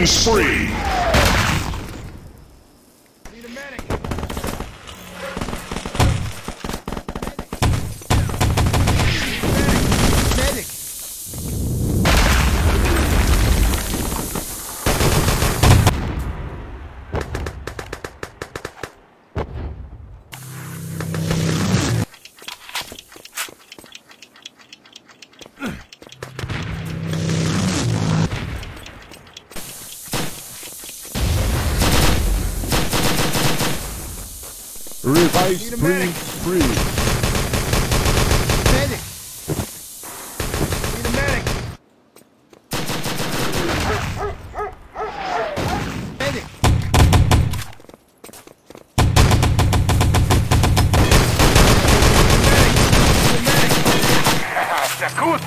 Killing spree. Revive Need a spree medic. free. Medic. Need a medic. Medic. Need a medic. Need a medic. Sehr gut.